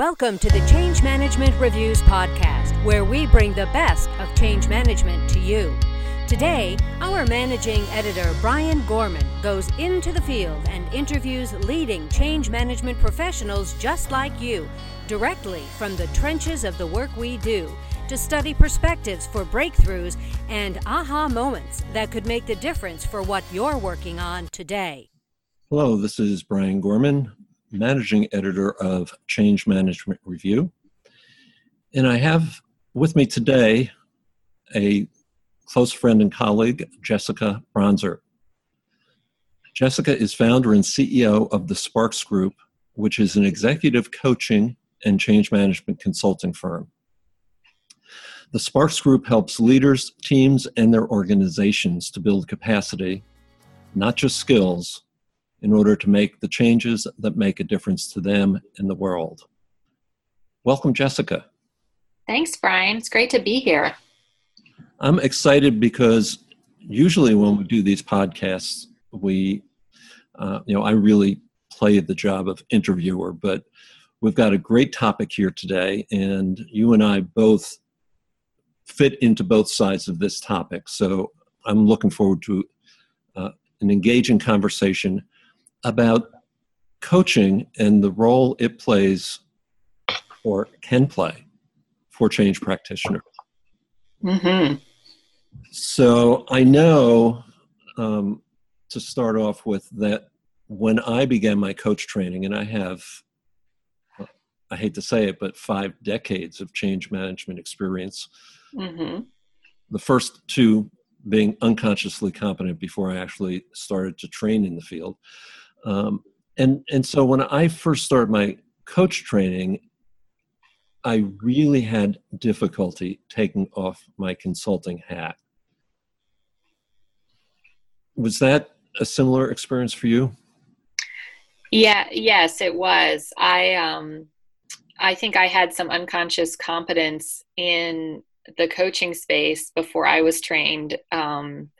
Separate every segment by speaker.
Speaker 1: Welcome to the Change Management Reviews podcast, where we bring the best of change management to you. Today, our managing editor, Brian Gorman, goes into the field and interviews leading change management professionals just like you, directly from the trenches of the work we do, to study perspectives for breakthroughs and aha moments that could make the difference for what you're working on today.
Speaker 2: Hello, this is Brian Gorman, managing editor of Change Management Review. And I have with me today a close friend and colleague, Jessica Bronzert. Jessica is founder and CEO of the Sparks Group, which is an executive coaching and change management consulting firm. The Sparks Group helps leaders, teams, and their organizations to build capacity, not just skills, in order to make the changes that make a difference to them and the world. Welcome, Jessica.
Speaker 3: Thanks, Brian. It's great to be here.
Speaker 2: I'm excited because usually when we do these podcasts, we, uh, you know, I really play the job of interviewer, but we've got a great topic here today, and you and I both fit into both sides of this topic. So I'm looking forward to uh, an engaging conversation about coaching and the role it plays or can play for change practitioners.
Speaker 3: Mm-hmm.
Speaker 2: So I know um, to start off with that when I began my coach training, and I have, I hate to say it, but five decades of change management experience. Mm-hmm. The first two being unconsciously competent before I actually started to train in the field. Um, and and so when I first started my coach training, I really had difficulty taking off my consulting hat. Was that a similar experience for you?
Speaker 3: Yeah, yes, it was. I um I think I had some unconscious competence in the coaching space before I was trained. Um,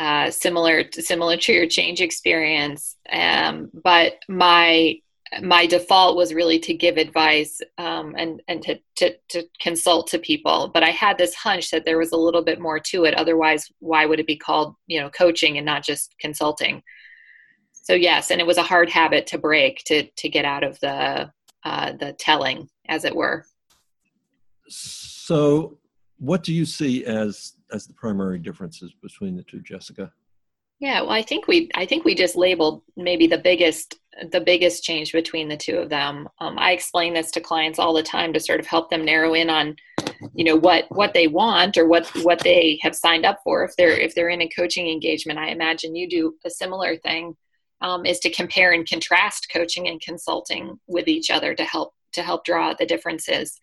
Speaker 3: uh, similar to, similar to your change experience. Um, but my my default was really to give advice um, and and to, to to consult to people. But I had this hunch that there was a little bit more to it. Otherwise, why would it be called you know coaching and not just consulting? So yes, and it was a hard habit to break to to get out of the uh, the telling, as it were.
Speaker 2: So, what do you see as as the primary differences between the two, Jessica?
Speaker 3: Yeah, well, I think we I think we just labeled maybe the biggest the biggest change between the two of them. Um, I explain this to clients all the time to sort of help them narrow in on, you know, what what they want or what what they have signed up for. If they're if they're in a coaching engagement, I imagine you do a similar thing. Um, is to compare and contrast coaching and consulting with each other to help to help draw the differences.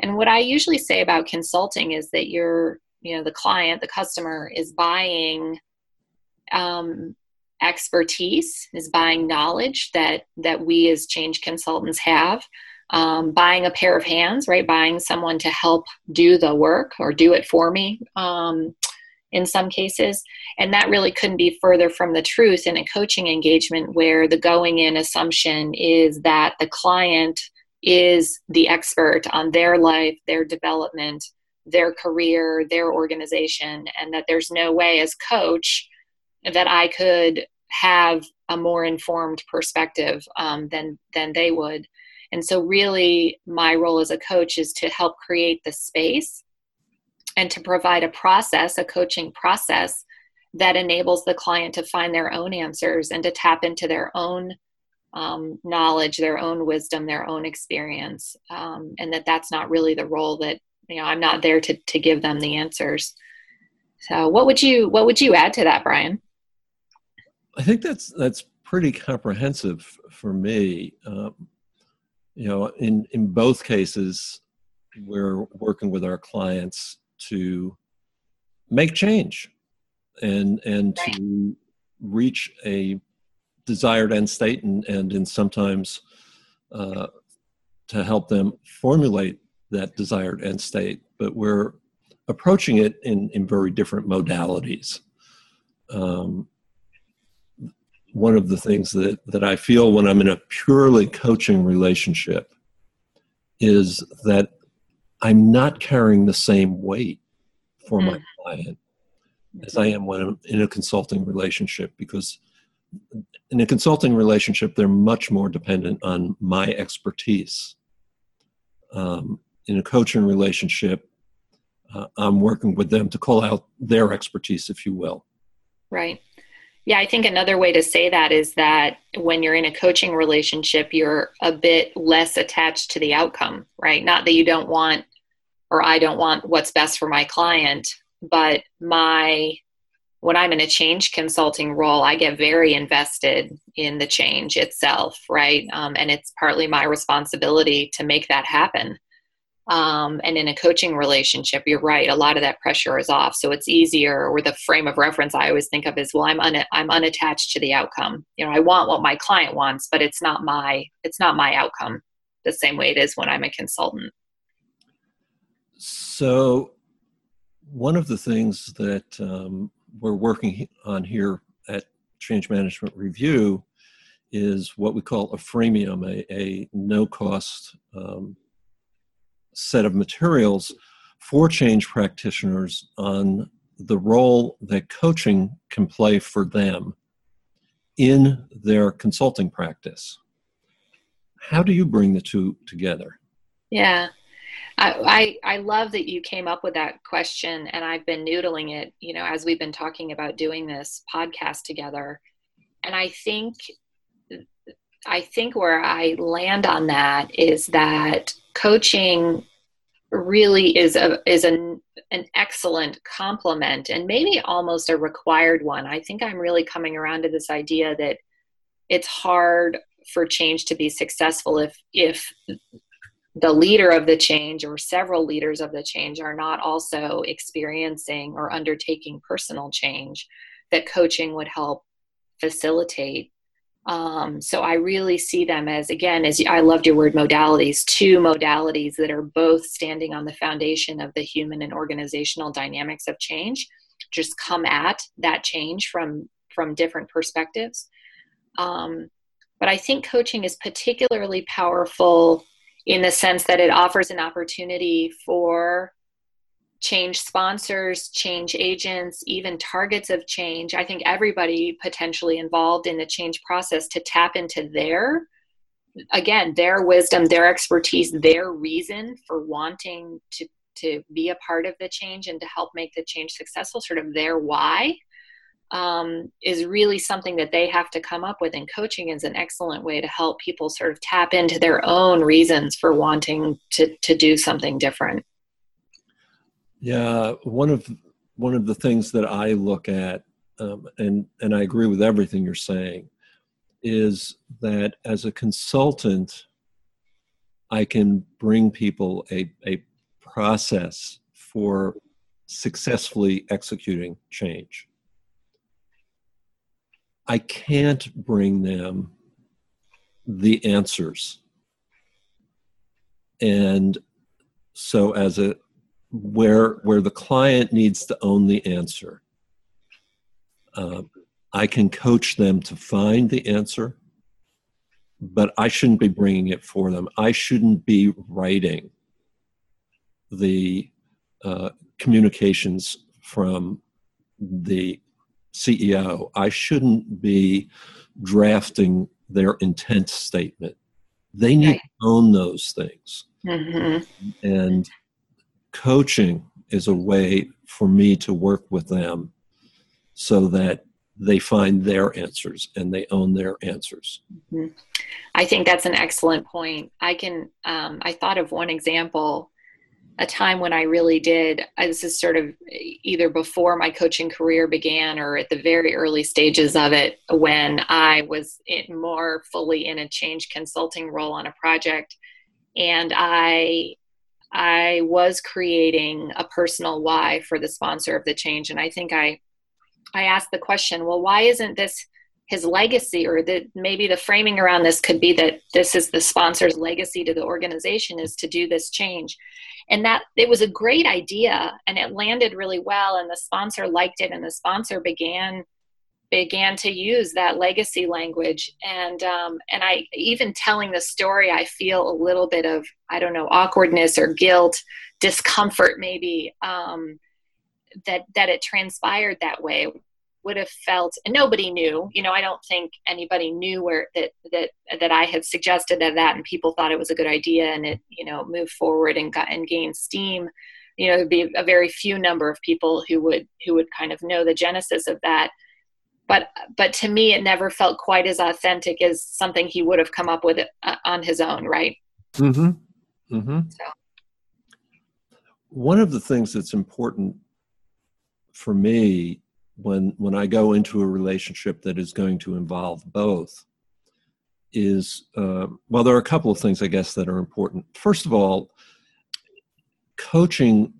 Speaker 3: And what I usually say about consulting is that you're you know the client the customer is buying um, expertise is buying knowledge that that we as change consultants have um, buying a pair of hands right? Buying someone to help do the work or do it for me um, in some cases. And that really couldn't be further from the truth in a coaching engagement where the going in assumption is that the client is the expert on their life their development their career, their organization, and that there's no way as coach that I could have a more informed perspective um, than than they would. And so, really, my role as a coach is to help create the space and to provide a process, a coaching process that enables the client to find their own answers and to tap into their own um, knowledge, their own wisdom, their own experience, um, and that that's not really the role that you know i'm not there to to give them the answers. So what would you what would you add to that brian?
Speaker 2: I think that's that's pretty comprehensive for me. Um, you know in in both cases we're working with our clients to make change and and right. to reach a desired end state and and in sometimes uh, to help them formulate that desired end state, but we're approaching it in, in very different modalities. Um, one of the things that, that I feel when I'm in a purely coaching relationship is that I'm not carrying the same weight for mm. my client as I am when I'm in a consulting relationship because in a consulting relationship, they're much more dependent on my expertise. Um, in a coaching relationship, uh, I'm working with them to call out their expertise, if you will.
Speaker 3: Right. Yeah, I think another way to say that is that when you're in a coaching relationship, you're a bit less attached to the outcome, right? Not that you don't want or I don't want what's best for my client, but my when I'm in a change consulting role, I get very invested in the change itself, right? Um, and it's partly my responsibility to make that happen. Um, and in a coaching relationship, you're right. A lot of that pressure is off, so it's easier. Or the frame of reference I always think of is, well, I'm un- I'm unattached to the outcome. You know, I want what my client wants, but it's not my it's not my outcome. The same way it is when I'm a consultant.
Speaker 2: So, one of the things that um, we're working on here at Change Management Review is what we call a freemium, a, a no cost um, set of materials for change practitioners on the role that coaching can play for them in their consulting practice. How do you bring the two together?
Speaker 3: Yeah. I, I, love that you came up with that question and I've been noodling it, you know, as we've been talking about doing this podcast together. And I think I think where I land on that is that coaching really is a is an an excellent complement and maybe almost a required one. I think I'm really coming around to this idea that it's hard for change to be successful if if the leader of the change or several leaders of the change are not also experiencing or undertaking personal change that coaching would help facilitate um, so I really see them as, again, as I loved your word modalities, two modalities that are both standing on the foundation of the human and organizational dynamics of change. Just come at that change from from different perspectives. Um, but I think coaching is particularly powerful in the sense that it offers an opportunity for change sponsors, change agents, even targets of change. I think everybody potentially involved in the change process to tap into their, again, their wisdom, their expertise, their reason for wanting to, to be a part of the change and to help make the change successful, sort of their why. Um, is really something that they have to come up with, and coaching is an excellent way to help people sort of tap into their own reasons for wanting to, to do something different.
Speaker 2: Yeah, one of one of the things that I look at, um, and and I agree with everything you're saying, is that as a consultant, I can bring people a a process for successfully executing change. I can't bring them the answers. And so as a where where the client needs to own the answer. Uh, I can coach them to find the answer, but I shouldn't be bringing it for them. I shouldn't be writing the uh, communications from the CEO. I shouldn't be drafting their intent statement. They need right. to own those things. Mm-hmm. And coaching is a way for me to work with them so that they find their answers and they own their answers. Mm-hmm.
Speaker 3: I think that's an excellent point. I can, um, I thought of one example, a time when I really did, uh, this is sort of either before my coaching career began or at the very early stages of it when I was more fully in a change consulting role on a project. And I I was creating a personal why for the sponsor of the change. And I think I I asked the question, well, why isn't this his legacy or that maybe the framing around this could be that this is the sponsor's legacy to the organization is to do this change and that it was a great idea and it landed really well and the sponsor liked it and the sponsor began began to use that legacy language. And um, and i even telling the story i feel a little bit of i don't know awkwardness or guilt discomfort maybe um, that that it transpired that way. Would have felt and nobody knew you know i don't think anybody knew where that that that i had suggested that that and people thought it was a good idea and it you know moved forward and got and gained steam. You know there'd be a very few number of people who would who would kind of know the genesis of that but but to me it never felt quite as authentic as something he would have come up with uh, on his own right?
Speaker 2: Mm-hmm. Mm-hmm. So. one of the things that's important for me when when i go into a relationship that is going to involve both is uh, well there are a couple of things i guess that are important. First of all coaching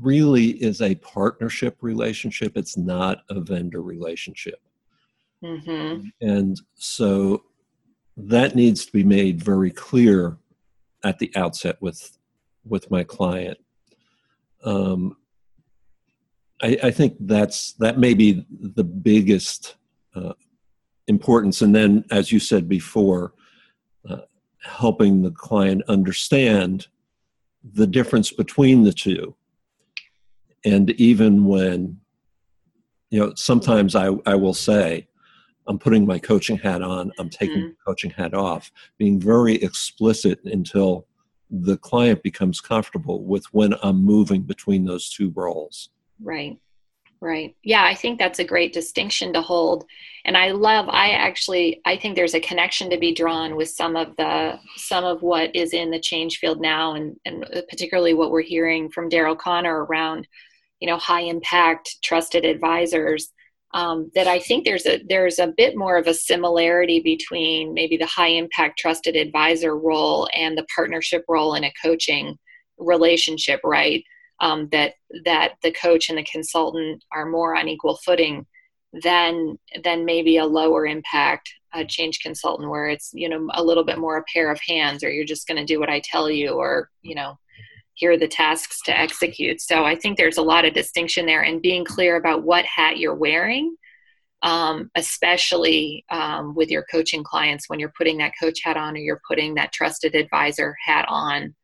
Speaker 2: really is a partnership relationship. It's not a vendor relationship. Mm-hmm. And so that needs to be made very clear at the outset with with my client. Um, I, I, think that's that may be the biggest uh, importance. And then, as you said before, uh, helping the client understand the difference between the two and even when you know sometimes i i will say i'm putting my coaching hat on i'm taking mm-hmm. the coaching hat off being very explicit until the client becomes comfortable with when i'm moving between those two roles.
Speaker 3: Right. Right. Yeah i think that's a great distinction to hold. And i love i actually i think there's a connection to be drawn with some of the some of what is in the change field now and and particularly what we're hearing from daryl conner around you know high impact trusted advisors um, that I think there's a there's a bit more of a similarity between maybe the high impact trusted advisor role and the partnership role in a coaching relationship, right? Um, that that the coach and the consultant are more on equal footing than than maybe a lower impact change consultant where it's you know a little bit more a pair of hands or you're just going to do what I tell you or you know here are the tasks to execute. So I think there's a lot of distinction there and being clear about what hat you're wearing, um, especially um, with your coaching clients when you're putting that coach hat on or you're putting that trusted advisor hat on.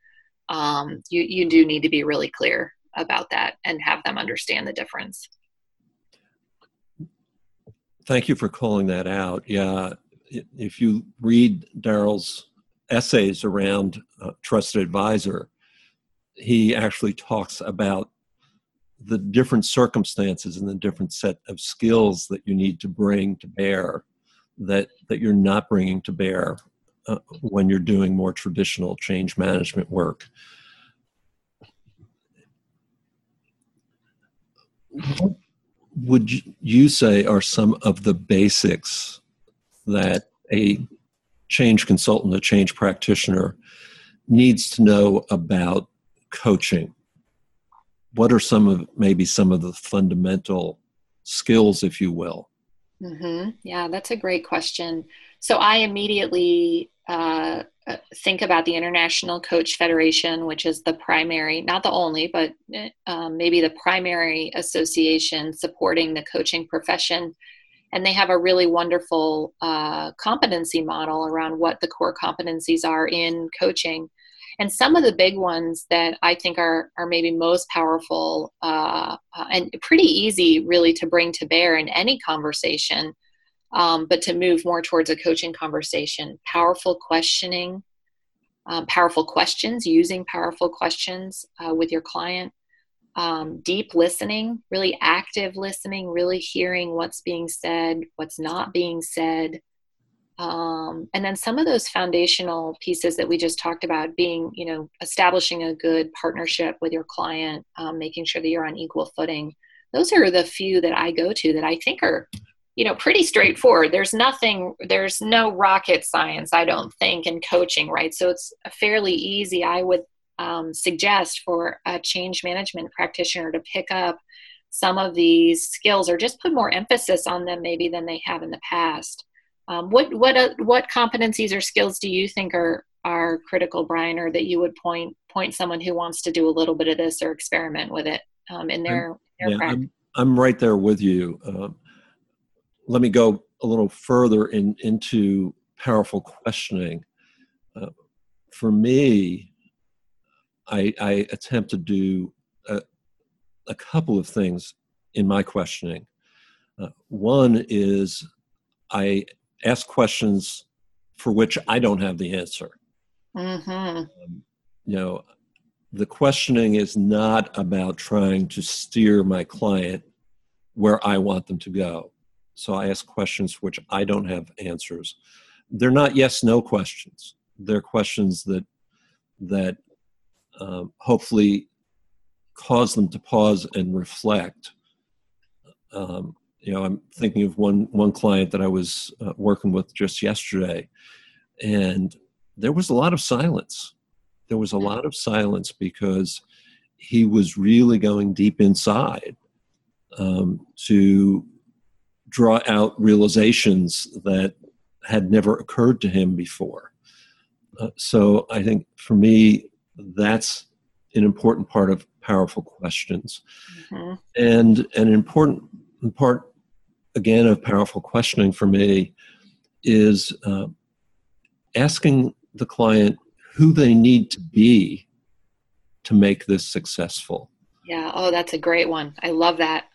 Speaker 3: Um, you, you do need to be really clear about that and have them understand the difference.
Speaker 2: Thank you for calling that out. Yeah, if you read Daryl's essays around uh, trusted advisor, he actually talks about the different circumstances and the different set of skills that you need to bring to bear that that you're not bringing to bear uh, when you're doing more traditional change management work. What would you say are some of the basics that a change consultant a change practitioner needs to know about coaching? What are some of maybe some of the fundamental skills if you will?
Speaker 3: Mm-hmm. yeah that's a great question. So i immediately uh, uh, think about the international coach federation which is the primary not the only but um, maybe the primary association supporting the coaching profession. And they have a really wonderful uh, competency model around what the core competencies are in coaching and some of the big ones that I think are are maybe most powerful uh, uh, and pretty easy really to bring to bear in any conversation, um, but to move more towards a coaching conversation. Powerful questioning, um, powerful questions, using powerful questions uh, with your client. Um, deep listening, really active listening, really hearing what's being said, what's not being said, um, and then some of those foundational pieces that we just talked about being you know establishing a good partnership with your client um, making sure that you're on equal footing those are the few that i go to that i think are you know pretty straightforward. There's nothing there's no rocket science i don't think in coaching right? So it's fairly easy i would um, suggest for a change management practitioner to pick up some of these skills or just put more emphasis on them maybe than they have in the past um, what what uh, what competencies or skills do you think are are critical, Brian, or that you would point point someone who wants to do a little bit of this or experiment with it um, in their, their
Speaker 2: yeah, I'm, I'm, right there with you. Um, let me go a little further in, into powerful questioning. Uh, for me, I, I, attempt to do a, a, couple of things in my questioning. Uh, one is I ask questions for which I don't have the answer. Mm-hmm. Um, you know, the questioning is not about trying to steer my client where I want them to go. So I ask questions which I don't have answers. They're not yes no questions. They're questions that that um, hopefully cause them to pause and reflect. Um, you know, I'm thinking of one one client that I was uh, working with just yesterday, and there was a lot of silence. There was a lot of silence because he was really going deep inside um, to draw out realizations that had never occurred to him before. Uh, so I think for me, that's an important part of powerful questions, mm-hmm. and an important part again a powerful questioning for me is uh, asking the client who they need to be to make this successful.
Speaker 3: Yeah. Oh, that's a great one. I love that.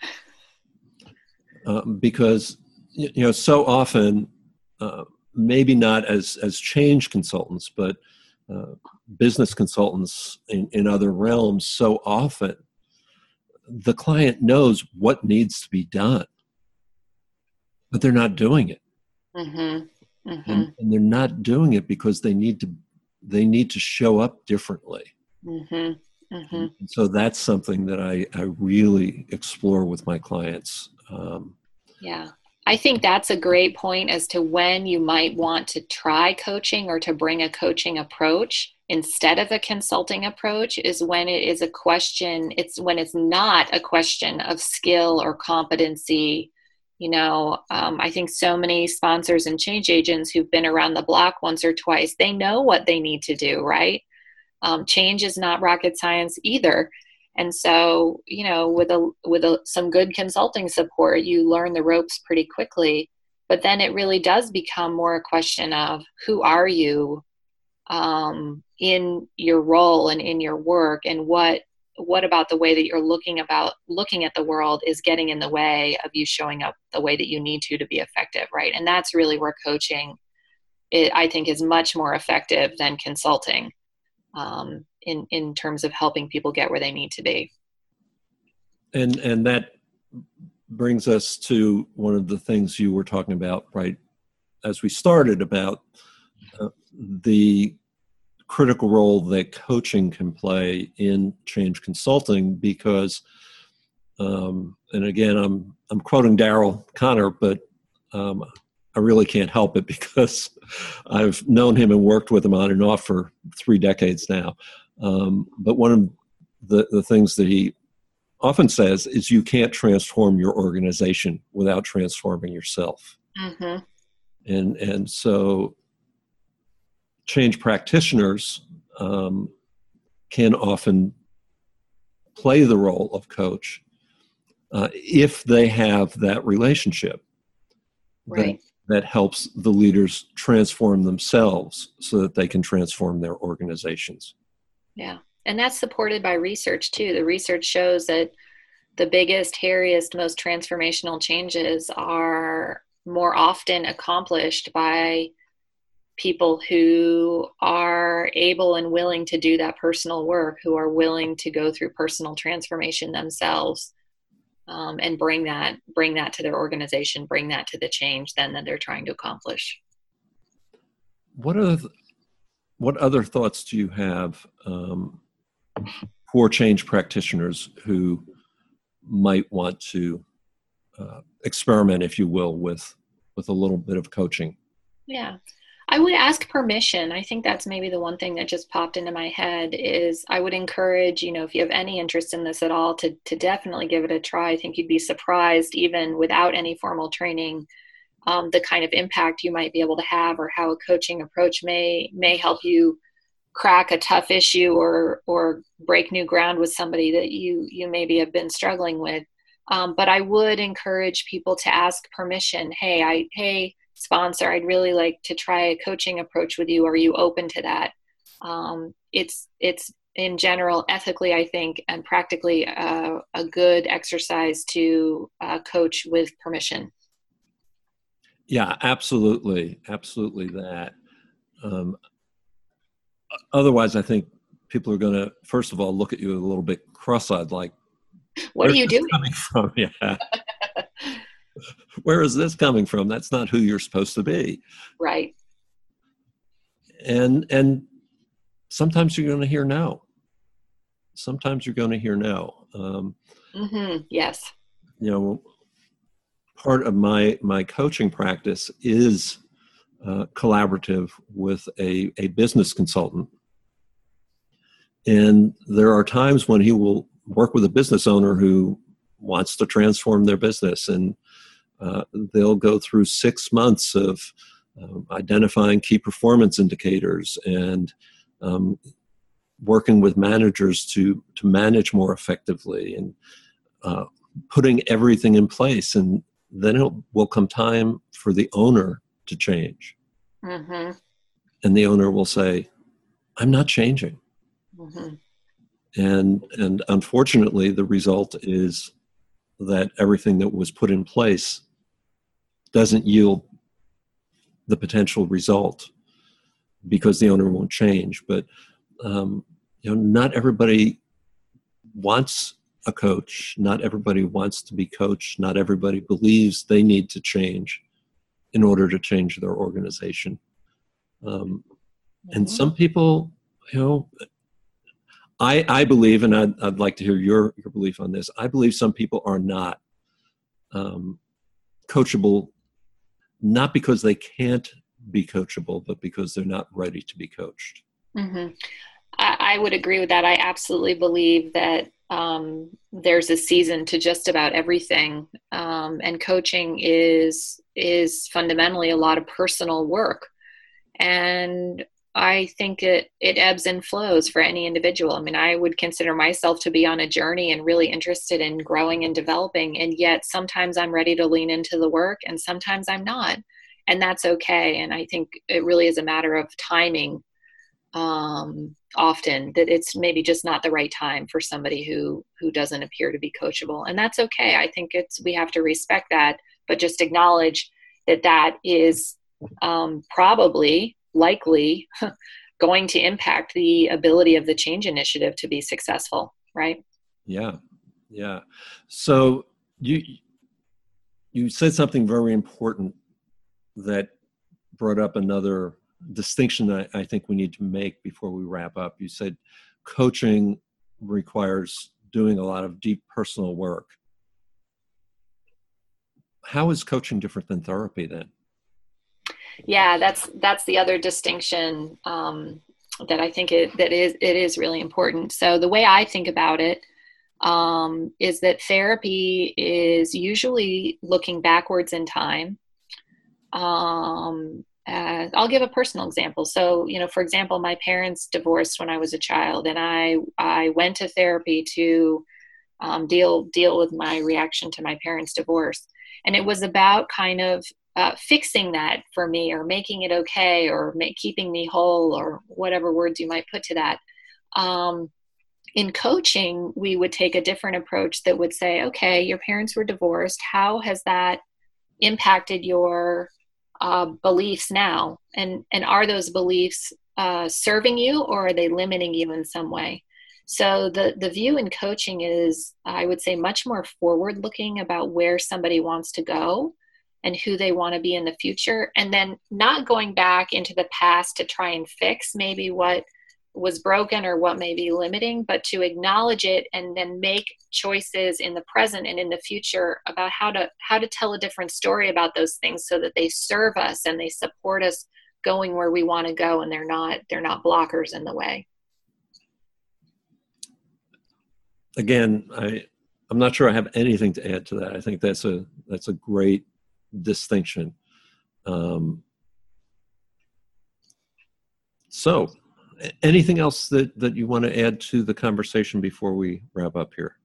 Speaker 2: Um, because you know, so often, uh, maybe not as as change consultants, but uh, business consultants in, in other realms, so often the client knows what needs to be done, but they're not doing it. Mm-hmm. Mm-hmm. And, and, they're not doing it because they need to they need to show up differently. Mm-hmm. Mm-hmm. so that's something that I, I really explore with my clients. Um,
Speaker 3: yeah. I think that's a great point as to when you might want to try coaching or to bring a coaching approach instead of a consulting approach is when it is a question, it's when it's not a question of skill or competency. You know, um, I think so many sponsors and change agents who've been around the block once or twice, they know what they need to do, right? Um, change is not rocket science either and so you know with a with a, some good consulting support you learn the ropes pretty quickly but then it really does become more a question of who are you um, in your role and in your work and what what about the way that you're looking about looking at the world is getting in the way of you showing up the way that you need to to be effective right? And that's really where coaching it, i think is much more effective than consulting um, in in terms of helping people get where they need to be.
Speaker 2: And and that brings us to one of the things you were talking about right as we started about uh, the critical role that coaching can play in change consulting because um, and again i'm i'm quoting daryl conner but um, i really can't help it because i've known him and worked with him on and off for three decades now um, but one of the, the things that he often says is you can't transform your organization without transforming yourself. Mm-hmm. And, and so change practitioners um, can often play the role of coach uh, if they have that relationship
Speaker 3: right.
Speaker 2: that, that helps the leaders transform themselves so that they can transform their organizations.
Speaker 3: Yeah. And that's supported by research too. The research shows that the biggest, hairiest, most transformational changes are more often accomplished by people who are able and willing to do that personal work, who are willing to go through personal transformation themselves. Um, and bring that bring that to their organization bring that to the change then that they're trying to accomplish
Speaker 2: what are the, what other thoughts do you have um, for change practitioners who might want to uh, experiment, if you will, with with a little bit of coaching?
Speaker 3: Yeah, I would ask permission. I think that's maybe the one thing that just popped into my head is I would encourage, you know, if you have any interest in this at all, to to definitely give it a try. I think you'd be surprised, even without any formal training, um, the kind of impact you might be able to have or how a coaching approach may may help you crack a tough issue or or break new ground with somebody that you you maybe have been struggling with Um, but I would encourage people to ask permission. Hey, I hey sponsor, I'd really like to try a coaching approach with you. Are you open to that? Um, it's it's in general ethically, I think, and practically uh, a good exercise to uh, coach with permission.
Speaker 2: Yeah, absolutely, absolutely that. Um, otherwise, I think people are going to first of all look at you a little bit cross-eyed, like,
Speaker 3: "What are you doing?"
Speaker 2: Coming from? Yeah. Where is this coming from? That's not who you're supposed to be.
Speaker 3: Right.
Speaker 2: And and sometimes you're going to hear no. Sometimes you're going to hear no. Um,
Speaker 3: mm-hmm. Yes.
Speaker 2: You know, part of my my coaching practice is uh, collaborative with a, a business consultant. And there are times when he will work with a business owner who wants to transform their business and uh, they'll go through six months of um, identifying key performance indicators and um, working with managers to to manage more effectively and uh, putting everything in place and then it will come time for the owner to change mm-hmm. and the owner will say i'm not changing mm-hmm. and and unfortunately the result is that everything that was put in place doesn't yield the potential result because the owner won't change. But um, you know, not everybody wants a coach. Not everybody wants to be coached. Not everybody believes they need to change in order to change their organization. Um, and mm-hmm. some people, you know, I, I believe, and I'd, I'd like to hear your, your belief on this. I believe some people are not um, coachable, not because they can't be coachable, but because they're not ready to be coached.
Speaker 3: Mm-hmm. I, I, would agree with that. I absolutely believe that um, there's a season to just about everything, um, and coaching is is fundamentally a lot of personal work. And I think it it ebbs and flows for any individual. I mean, I would consider myself to be on a journey and really interested in growing and developing, and yet sometimes I'm ready to lean into the work, and sometimes I'm not, and that's okay. And I think it really is a matter of timing. Um, often that it's maybe just not the right time for somebody who who doesn't appear to be coachable, and that's okay. I think it's we have to respect that, but just acknowledge that that is um, probably likely going to impact the ability of the change initiative to be successful right
Speaker 2: yeah yeah so you you said something very important that brought up another distinction that I think we need to make before we wrap up. You said coaching requires doing a lot of deep personal work. How is coaching different than therapy then?
Speaker 3: Yeah that's that's the other distinction um, that i think it that is it is really important. So the way i think about it um, is that therapy is usually looking backwards in time. Um, uh, I'll give a personal example. So, you know, for example, my parents divorced when I was a child, and I I went to therapy to um, deal deal with my reaction to my parents' divorce, and it was about kind of uh, fixing that for me or making it okay or make, keeping me whole or whatever words you might put to that. Um, in coaching, we would take a different approach that would say, okay, your parents were divorced. How has that impacted your uh, beliefs now? And, and are those beliefs uh, serving you or are they limiting you in some way? So the, the view in coaching is, I would say, much more forward looking about where somebody wants to go and who they want to be in the future and then not going back into the past to try and fix maybe what was broken or what may be limiting but to acknowledge it and then make choices in the present and in the future about how to how to tell a different story about those things so that they serve us and they support us going where we want to go and they're not they're not blockers in the way.
Speaker 2: Again i i'm not sure i have anything to add to that. I think that's a that's a great distinction. Um, so, anything else that, that you want to add to the conversation before we wrap up here?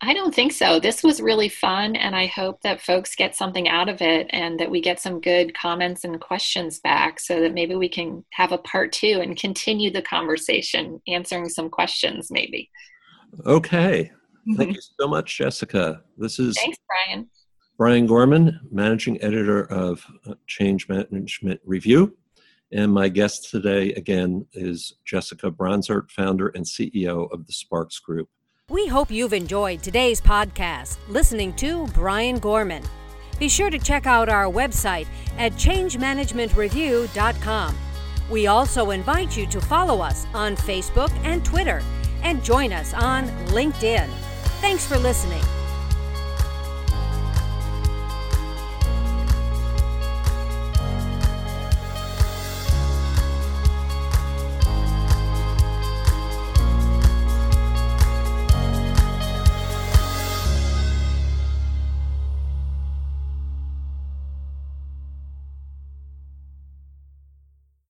Speaker 3: I don't think so. This was really fun, and I hope that folks get something out of it and that we get some good comments and questions back so that maybe we can have a part two and continue the conversation, answering some questions, maybe.
Speaker 2: Okay. Thank you so much, Jessica. This is
Speaker 3: Thanks, Brian.
Speaker 2: Brian Gorman, Managing Editor of uh, Change Management Review. And my guest today, again, is Jessica Bronzert, founder and CEO of the Sparks Group.
Speaker 1: We hope you've enjoyed today's podcast, listening to Brian Gorman. Be sure to check out our website at changemanagementreview.com. We also invite you to follow us on Facebook and Twitter and join us on LinkedIn. Thanks for listening.